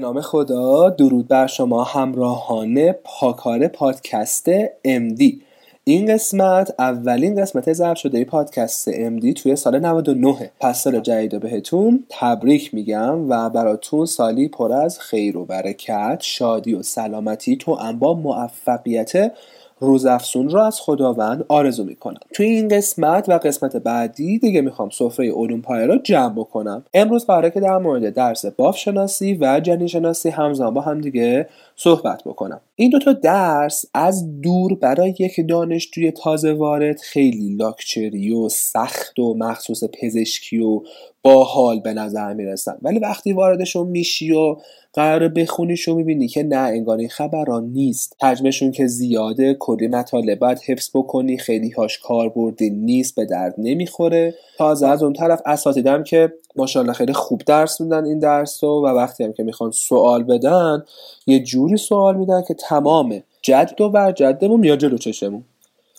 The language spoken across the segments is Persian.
نام خدا. درود بر شما همراهان پاکار پادکست MD این قسمت اولین قسمت ضبط شده پادکست MD توی سال 99 پس سال جدید بهتون تبریک میگم و براتون سالی پر از خیر و برکت شادی و سلامتی تو انبا موفقیت روزافزون رو از خداوند آرزو می‌کنم. توی این قسمت و قسمت بعدی دیگه می‌خوام سفره علوم رو جمع بکنم. امروز قراره که در مورد درس باف شناسی و جنین شناسی همزمان با هم دیگه صحبت بکنم. این دوتا درس از دور برای یک دانشجوی تازه وارد خیلی لاکچری و سخت و مخصوص پزشکی و باحال به نظر می‌رسن. ولی وقتی واردشون میشی و قرار بخونیش و می‌بینی که نه انگار این خبران نیست. حجمشون که زیاده کلی مطالب باید حفظ بکنی خیلی هاش کاربردی نیست به درد نمی‌خوره. تازه از اون طرف اساتیدم که ماشاءالله خیلی خوب درس میدن این درس رو و وقتی هم که می‌خوان سوال بدن یه جوری سوال میدن که تمام جد و برجدمون میاد جلو چشمون.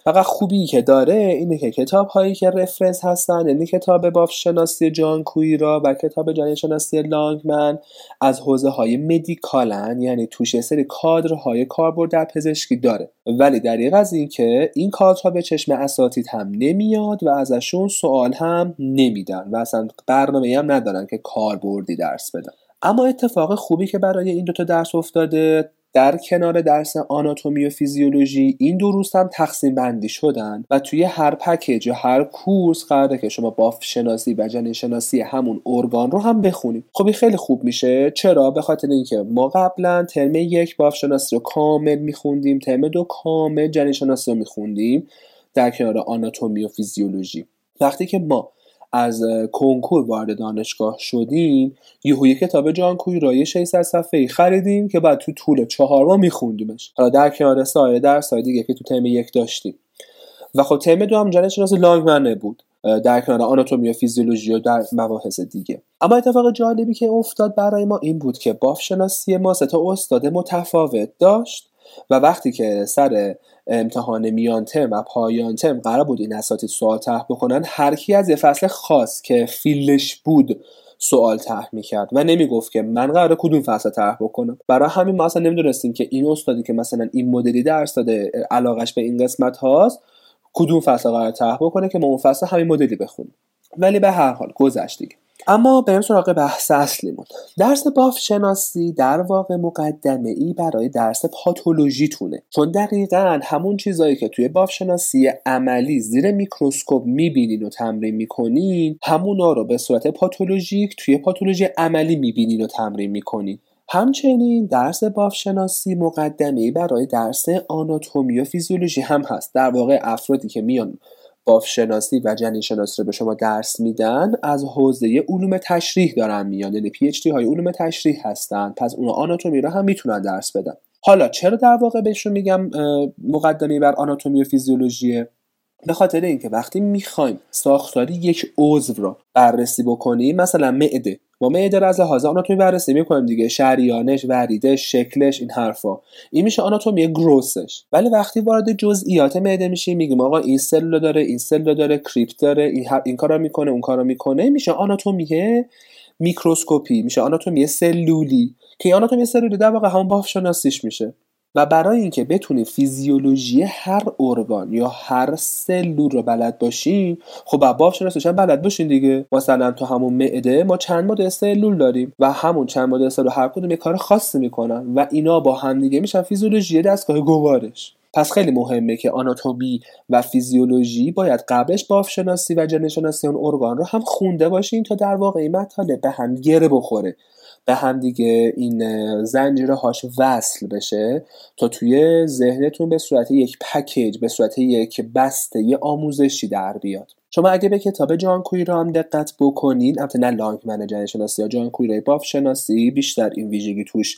فقط خوبی که داره اینه که کتاب هایی که رفرنس هستن یعنی کتاب باف شناسی جان کویرا و کتاب جان شناسی لانگمن از حوزه های مدیکالن یعنی توش سری کادرهای کاربرد در پزشکی داره. ولی دریغ از این که این کادرها به چشم اساتید هم نمیاد و ازشون سوال هم نمیدن و اصلا برنامه هم ندارن که کاربردی درس بدن. اما اتفاق خوبی که برای این دوتا درس افتاده در کنار درس آناتومی و فیزیولوژی این دو روز هم تقسیم بندی شدن و توی هر پکیج یا هر کورس قراره که شما باف شناسی و جنین شناسی همون ارگان رو هم بخونیم خب این خیلی خوب میشه. چرا؟ به خاطر اینکه ما قبلا ترم یک باف شناسی رو کامل میخوندیم ترم دو کامل جنین شناسی رو میخوندیم در کنار آناتومی و فیزیولوژی. وقتی که ما از کنکور وارد دانشگاه شدیم یه کتاب جان کویرای 600 صفحه‌ای خریدیم که بعد تو طول چهار ماه میخوندیمش. حالا در کنار سایر درس دیگه که تو ترم یک داشتیم. و خب ترم دو هم جان شناسی لانگمنه بود در کنار آناتومی و فیزیولوژی و در مباحث دیگه. اما اتفاق جالبی که افتاد برای ما این بود که باف شناسی ما سه تا استاد متفاوت داشت. و وقتی که سر امتحان میان ترم و پایان ترم قرار بود این اساتید سوال طرح بکنن هر کی از یه فصل خاص که فیلش بود سوال طرح می‌کرد و نمی‌گفت که من قرار کدوم فصل طرح بکنم. برای همین ما اصلا نمی‌دونستیم که این استادی که مثلا این مدلی درس داده علاقش به این قسمت هاست کدوم فصل قرار طرح بکنه که ما اون فصل همین مدلی بخونیم. ولی به هر حال گذشت دیگه. اما بریم سراغ بحث اصلیمون. درس باف شناسی در واقع مقدمه ای برای درس پاتولوژی تونه چون دقیقا همون چیزایی که توی باف شناسی عملی زیر میکروسکوپ می‌بینین و تمرین می‌کنین همونا رو به صورت پاتولوژیک توی پاتولوژی عملی می‌بینین و تمرین می‌کنین. همچنین درس باف شناسی مقدمه برای درس آناتومی و فیزیولوژی هم هست. در واقع افرادی که میان باف شناسی و جنین شناسی رو به شما درس میدن از حوزه علوم تشریح دارن میان یعنی پی های علوم تشریح هستن. پس اونا آناتومی رو هم می‌تونن درس بدن. حالا چرا در واقع بهشون میگم مقدمه بر آناتومی و فیزیولوژی؟ به خاطر اینکه وقتی می‌خوایم ساختاری یک عضو رو بررسی بکنیم مثلا معده ما معده از لحاظ آناتومی بررسی می‌کنیم دیگه. شریانش وریدش شکلش این حرفا. این میشه آناتومی gross ش. ولی وقتی وارد جزئیات معده میشیم میگیم آقا این cell داره این cell داره crypt داره این, این کارا می‌کنه اون کارا می‌کنه. میشه آناتومی میکروسکوپی میشه آناتومی سلولی. که آناتومی سلولی در واقع همون بافت شناسیش میشه. و برای اینکه بتونیم فیزیولوژی هر ارگان یا هر سلول رو بلد باشیم خب بافت شناسیش هم بلد باشین دیگه. مثلا تو همون معده ما چند مدل سلول داریم و همون چند مدل سلول هر کدوم یه کار خاصی می‌کنن و اینا با هم دیگه میشن فیزیولوژی دستگاه گوارش. پس خیلی مهمه که آناتومی و فیزیولوژی باید قبلش باف شناسی و جن شناسی اون ارگان رو هم خونده باشین تا در واقع این مطالب به هم گره بخوره. به هم دیگه این زنجیره هاش وصل بشه تا توی ذهنتون به صورت یک پکیج به صورت یک بسته یه آموزشی در بیاد. شما اگه به کتاب جان کویرا هم دقت بکنین البته نه لانگ منجر شناسی یا جان کویرای باف شناسی بیشتر این ویژگی توش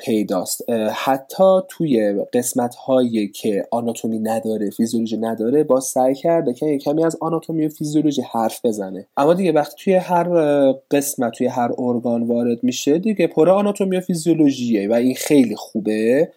پیداست. حتی توی قسمت هایی که آناتومی نداره فیزیولوژی نداره با سعی کرده که کمی از آناتومی و فیزیولوژی حرف بزنه. اما دیگه وقتی توی هر قسمت توی هر ارگان وارد میشه دیگه پر آناتومی و فیزیولوژیه و این خیلی خوبه.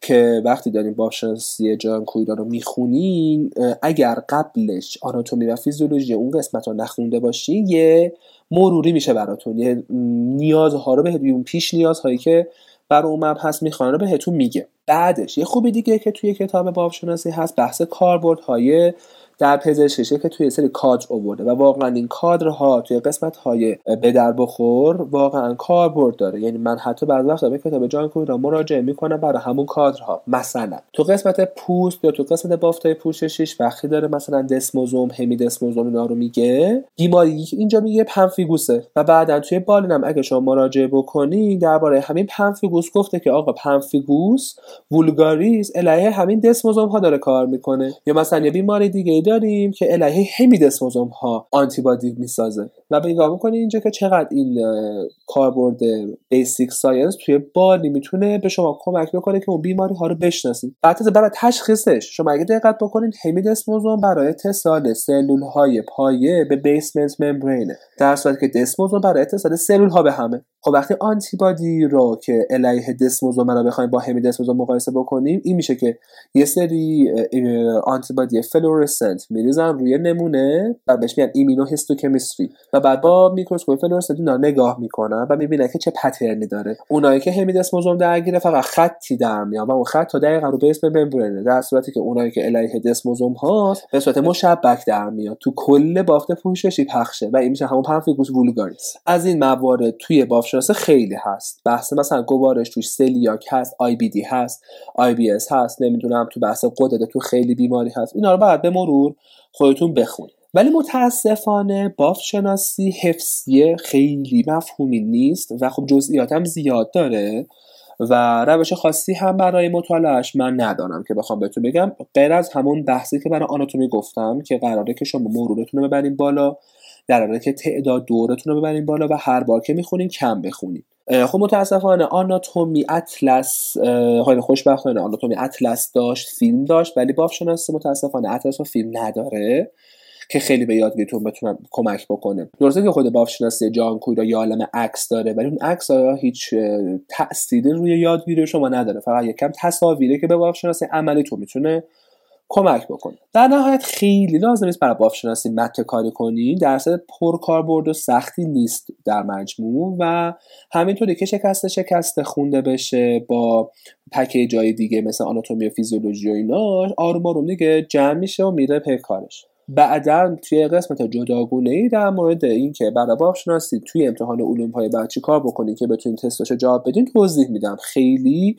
که وقتی داریم بافشناسی جان کویرا رو می‌خونین اگر قبلش آناتومی و فیزیولوژی اون قسمت رو نخونده باشین یه مروری میشه براتون. یه نیازها رو به اون پیش نیازهایی که بر اون هست می‌خوان رو بهتون میگه. بعدش یه خوبی دیگه که توی کتاب بافشناسی هست بحث کاربردهای در پزشکیشه که توی سری کادر آورده و واقعا این کادرها توی قسمت های به در بخور واقعا کاربرد داره. یعنی من حتی بعض وقتا به کتاب جان کوی را مراجعه می‌کنم برای همون کادرها. مثلا تو قسمت پوست یا تو قسمت بافتای پوششیش وقتی داره مثلا دسموزوم همی دسموزوم اینا رو میگه بیماری اینجا میگه پنفیگوسه و بعدا توی بالینم اگه شما مراجعه بکنی درباره همین پنفیگوس گفته که آقا پنفیگوس وولگاریز الهه همین دسموزوم ها داره کار می‌کنه. یا مثلا یه بیماری دیگه داریم که الهی همیدسموزوم ها آنتیبادی می‌سازه. و به نگاه می‌کنید اینجا که چقدر این کاربرد basic science توی بالین می‌تونه به شما کمک بکنه که اون بیماری ها رو بشناسید. بعد برای تشخیصش شما اگه دقت بکنید hemidesmosome برای اتصال سلول های پایه به basement membrane ه در صورتی که desmosome برای اتصال سلول ها به همه. خب وقتی antibody رو که علیه desmosome رو بخوایم با hemidesmosome مقایسه بکنیم این میشه که یه سری antibody fluorescent میریزن روی نمونه و بهش میگن immunohistochemistry. و بعد با میکروسکوپ fluorescent اینا نگاه می‌کنن و می‌بینن که چه pattern ی داره. اونایی که hemidesmosome درگیره فقط خطی در میاد و اون خط تا دقیقا رو base membrane ه در صورتی که اونایی که علیه desmosome هاست به صورت مشبک در میاد تو کل بافت پوششی پخشه و این میشه همون pemphigus vulgaris. از این موارد توی بافت خیلی هست. بحث مثلا گوارش توش سلیاک هست IBD هست آی بی اس هست نمی‌دونم تو بحث قدرت تو خیلی بیماری هست. اینا رو بعد به مرور خودتون بخونید. ولی متاسفانه باف شناسی حفظی خیلی مفهومی نیست و خب جزئیات هم زیاد داره و روش خاصی هم برای مطالعهش من ندارم که بخوام بهتون بگم. غیر از همون بحثی که برای آناتومی گفتم که قراره که شما مرورتون رو ببرین بالا در حالی که تعداد دورتون رو ببرین بالا و هر بار که می‌خونین کم بخونین. خب متاسفانه آناتومی اطلس خیلی خوشبختانه آناتومی اطلس داشت فیلم داشت ولی باف شناسی متاسفانه اطلس و فیلم نداره که خیلی به یادگیریتون بتونن کمک بکنه. درسته که خود باف شناسی جان کویرا یا عالم عکس داره ولی اون عکس ها هیچ تأثیری روی یادگیری شما نداره. فقط یکم تصاویره که به باف شناسی عملیتون می‌تونه کمک بکنه. در نهایت خیلی لازم نیست برای بافشناسی مت کاری کنی. درصد پر کاربرد و سختی نیست در مجموع و همینطوری که شکسته شکسته خونده بشه با پکیج جای دیگه مثل آناتومی و فیزیولوژی و اینا آروم آروم دیگه جمع میشه و میره پی کارش. بعدا توی قسمت جداگونه ای در مورد اینکه برای بافشناسی توی امتحان علوم های بعد چی کار بکنید که بتونید تستاشو جواب بدین توضیح میدم. خیلی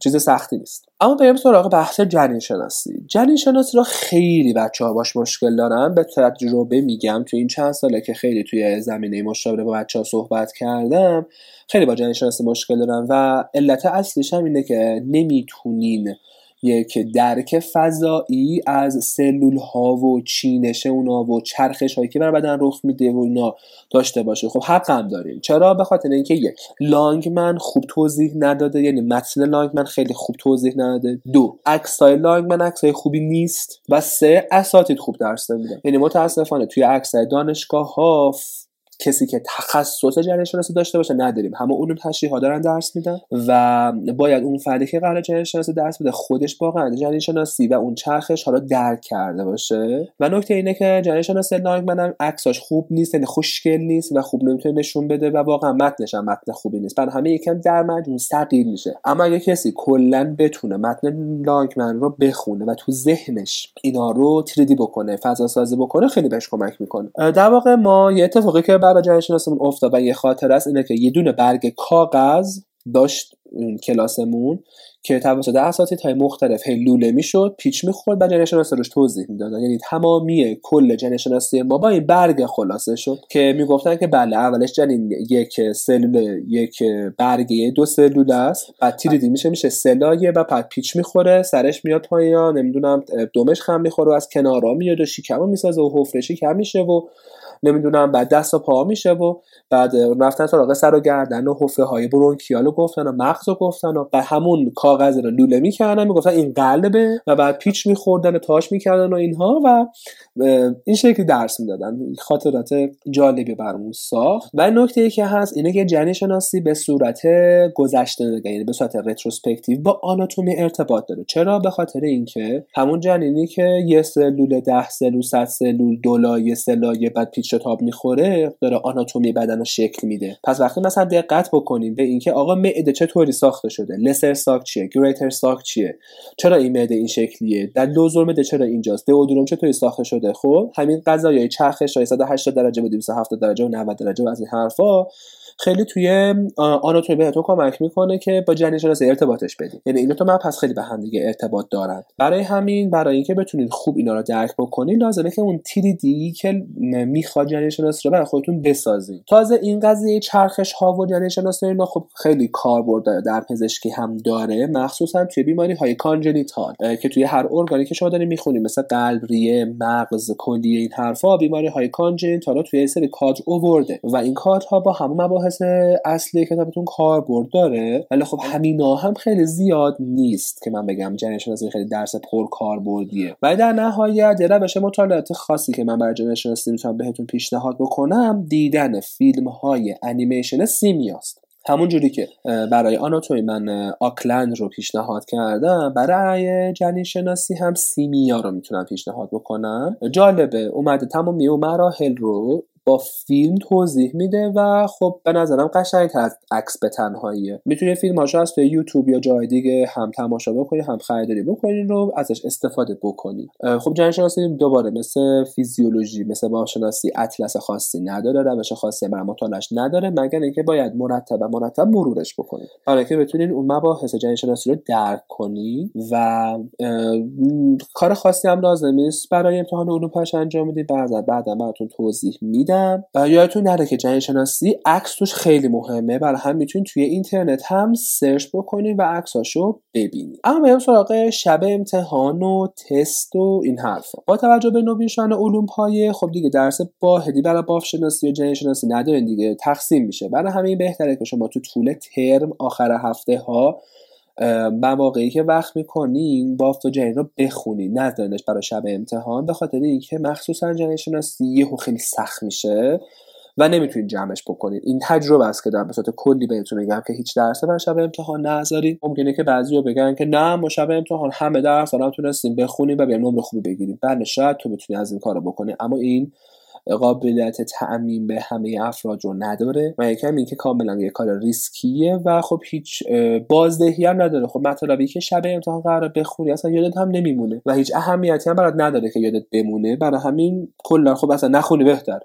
چیز سختی نیست. اما بریم سراغ بحث جنین شناسی جنین شناسی رو خیلی بچه ها باش مشکل دارن. به تجربه میگم توی این چند ساله که خیلی توی زمینه مشاوره با بچه ها صحبت کردم خیلی با جنین شناسی مشکل دارن و علت اصلیش هم اینه که نمی‌تونین یک درک فضایی از سلول ها و چینش اونا و چرخش هایی که بر بدن رخ میده و اینا داشته باشه. خب حق هم داریم. چرا؟ به خاطر اینکه یک لانگمن خوب توضیح نداده یعنی متن لانگمن خیلی خوب توضیح نداده. دو عکسای لانگمن عکسای خوبی نیست. و سه اساتید خوب درس نمیدن یعنی متاسفانه توی عکسای دانشگاه ها کسی که تخصص جریان شناسی داشته باشه نداریم. همه علوم تشریح ها دارن درس میدن و باید اون فردی که قرار جریان شناسی درس بده خودش واقعا جریان شناسی و اون چرخش حالا درک کرده باشه. و نکته اینه که جریان شناسی منم عکساش خوب نیست یعنی خوشگل نیست و خوب نمی‌تونه نشون بده و واقعا متنش هم متن خوبی نیست. برای همه یکم در مجموع ثقیل میشه. اما اگه کسی کلا بتونه متن لانگ من رو بخونه و تو ذهنش اینا رو تریدی بکنه فضا سازی بکنه خیلی بهش کمک می‌کنه. در واقع ما یه اتفاقی که برای جهان شناسمون افتاد و یه خاطر است اینه که یه دونه برگ کاغذ داشت کلاسمون که توسط اساتید های مختلف هی لوله می‌شد پیچ می‌خورد و جنین شناسی روش توضیح می‌دادن. یعنی تمامی کل جنین شناسی ما با این برگ خلاصه شد که می‌گفتن که بله اولش جنین یک سلول یک برگه دو سلول است. بعد تیریدی میشه میشه سلایه و بعد پیچ می‌خوره سرش میاد پایین. نمی‌دونم دومش خم می‌خوره و از کنارا میاد و شکمو می‌سازه و حفره شکم میشه و نمی‌دونم بعد دست و پا میشه و بعد رفتن سراغ سر و گردن و حفره های رو گفتن و مغز رو گفتن و به همون کاغذ رو لوله می‌کردن می‌گفتن این قلبه و بعد پیچ میخوردن و تاش می‌کردن و اینها و این شکلی درس می‌دادن. خاطرات جالبی برامون ساخت. و نکته ای که هست اینه که جنین شناسی به صورت گذشته یعنی به صورت retrospective با آناتومی ارتباط داره. چرا؟ به خاطر اینکه همون جنینی که یه سلول ده سلول صد سلول دولایه سه لایه بعد پیچ تاب می‌خوره داره آناتومی بدن رو شکل میده. پس وقتی مثلا دقت بکنیم به اینکه آقا معده چطوری ساخته شده؟ lesser sac چیه؟ greater sac چیه؟ چرا این معده این شکلیه؟ در لوزور معده چرا اینجاست؟ دئودروم چطوری ساخته شده؟ خب همین غذای چرخش 180 درجه و 270 درجه و 90 درجه و از این حرفا. خیلی توی آناتومی بهتون کمک می‌کنه که با جنین شناسی ارتباطش بدید. یعنی این تو پس خیلی به هم دیگه ارتباط دارن. برای همین برای اینکه بتونید خوب اینا رو درک بکنید لازمه که اون تیری دی که می‌خواد جنین شناسی رو برای خودتون بسازید تازه این قضیه چرخش ها و جنین شناسی اینا خب خیلی کاربرد در پزشکی هم داره مخصوصا توی بیماری های کانجنیتال که توی هر ارگانی که شما دارید می‌خونید مثل قلب ریه مغز کلیه این حرفا بیماری های congenital توی سری کادر اوورده. و این کادرها با همون مباحث مباحث اصلی کتابتون کاربرد داره ولی خب همینا هم خیلی زیاد نیست که من بگم جنین شناسی خیلی درس پر کاربردیه. ولی در نهایت یه روش مطالعات خاصی که من برای جنین شناسی می‌تونم بهتون پیشنهاد بکنم دیدن فیلم های انیمیشن سیمیاست. همون جوری که برای آناتومی من آکلند رو پیشنهاد کردم برای جنین شناسی هم سیمیا رو می‌تونم پیشنهاد بکنم. جالبه اومده تمامی و مراحل رو با فیلم توضیح میده و خب به نظرم قشنگ از عکس به تنهاییه. می‌تونید فیلم هاشو از توی یوتیوب یا جای دیگه هم تماشا بکنید هم خریداری بکنید رو ازش استفاده بکنید خب جنین شناسی دوباره مثل فیزیولوژی مثل باشناسی اطلس خاصی نداره روش خاصی برای مطالعش نداره مگر اینکه باید مرتب و مرتب مرورش بکنید برای که بتونید اون مباحث جنین شناسی رو درک کنید و کار خاصی هم لازم نیست. برای امتحان علوم پش انجام می‌دید بعدا بعدا براتون توضیح میدم. یادتون نره که جنین شناسی عکس توش خیلی مهمه. برای هم می‌تونید توی اینترنت هم سرچ بکنید و عکساشو ببینید. اما بریم سراغ شب امتحان و تست و این حرفا. با توجه به نویشان علوم پایه خب دیگه درس واحدی برای باف شناسی و جنین شناسی ندارین دیگه. تقسیم میشه. برای همین بهتره که شما تو طول ترم آخر هفته ها مواقعی که وقت می‌کنین بافت و جنین رو بخونین نذارینش برای شب امتحان به خاطر اینکه مخصوصا جنین شناسی یهو خیلی سخت میشه و نمی‌تونید جمعش بکنید این تجربه است که در به کلی بهتون میگم که هیچ درس برای شب امتحان نذارید. ممکنه که بعضی بگن که نه ما شب امتحان همه درس هم تونستیم بخونیم و بیایم نمره خوبی بگیریم. بله شاید تو بتونی از این کارو بکنی اما این قابلیت تعمین به همه افراد رو نداره و یکم اینکه کاملا یه کار ریسکیه و خب هیچ بازدهی هم نداره. خب مطلبی که شب امتحان قرار بخونی اصلا یادت هم نمیمونه و هیچ اهمیتی هم برات نداره که یادت بمونه. برای همین کلا خب اصلا نخونی بهتر.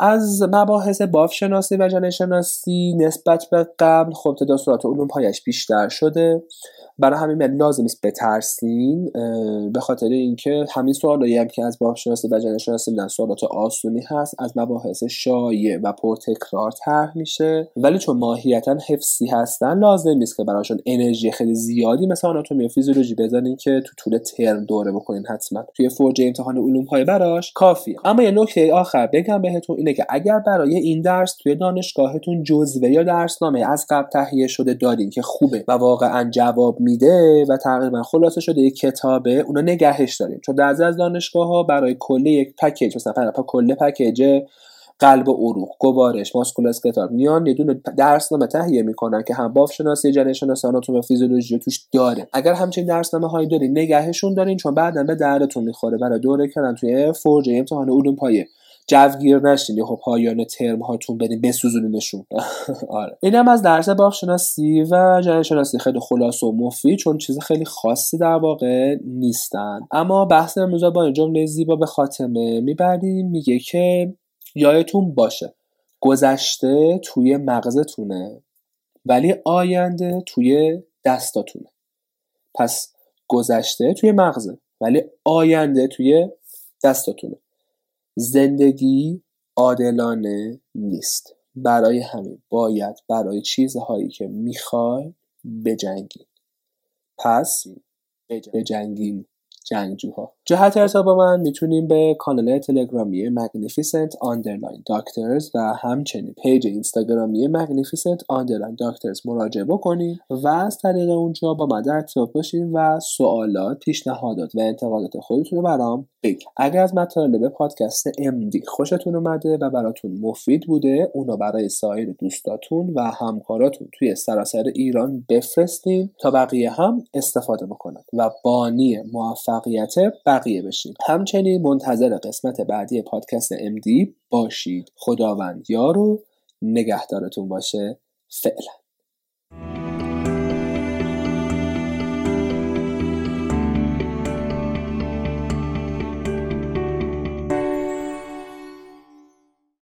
از مباحث باف شناسی و جنین شناسی نسبت به قبل خب تعداد سرعت علوم پایش بیشتر شده. برای همین لازم نیست بترسین. به خاطر اینکه همین سوالایی هم که از باف شناسی و جنین شناسی میدن سوالات آسونی هست از مباحث شایع و پرتکرار طرح میشه. ولی چون ماهیتا حفظی هستن لازم نیست که براشون انرژی خیلی زیادی مثل آناتومی و فیزیولوژی بزنین که تو طول ترم دوره بکنین حتما. توی فرجه امتحان علوم های براش کافی اما یه نکته آخر بگم بهتون اینه که اگر برای این درس توی دانشگاهتون جزوه یا درسنامه از قبل تهیه شده دارین که خوبه و واقعا جواب میده و تقریبا خلاصه شده یک کتابه اونا نگهش داریم چون در از دانشگاه ها برای کل یک پکیج مثلا کل پکیج قلب و عروق گوارش ماسکول اسکلتال میان یه دونه درسنامه تهیه می‌کنن که هم باف شناسی جنین شناسی آناتومی فیزیولوژی توش داره. اگر همچین درسنامه هایی دارین نگهشون دارین چون بعدا به دردتون می‌خوره. برای دوره کردن توی فرجه امتحان علوم پایه جوگیر نشین خب پایان ترم هاتون بدین بسوزونینشون. آره. اینم از درس باغ شناسی و جنین شناسی. خیلی خلاص و مفید چون چیز خیلی خاصی در واقع نیستن. اما بحث امروز با این جمله زیبا به خاتمه می‌بریم. میگه که یادتون باشه گذشته توی مغزتونه ولی آینده توی دستاتونه. پس گذشته توی مغزه ولی آینده توی دستاتونه. زندگی عادلانه نیست. برای همین باید برای چیزهایی که می‌خوای بجنگین پس بجنگین جنگجوها. جهت ارتباط با من می‌تونیم به کانال تلگرامی Magnificent Underline Doctors و همچنین پیج اینستاگرامی Magnificent Underline Doctors مراجعه بکنید و از طریق اونجا با من در ارتباط باشین و سوالات پیشنهادات و انتقادات خودتون رو برام بگید اگر از مطالب پادکست MD خوشتون اومده و براتون مفید بوده اونو برای سایر دوستاتون و همکاراتون توی سراسر ایران بفرستین تا بقیه هم استفاده بکنن و بانی موفقیت بقیه بشین. همچنین منتظر قسمت بعدی پادکست MD باشید. خداوند یارو نگهدارتون باشه. فعلا.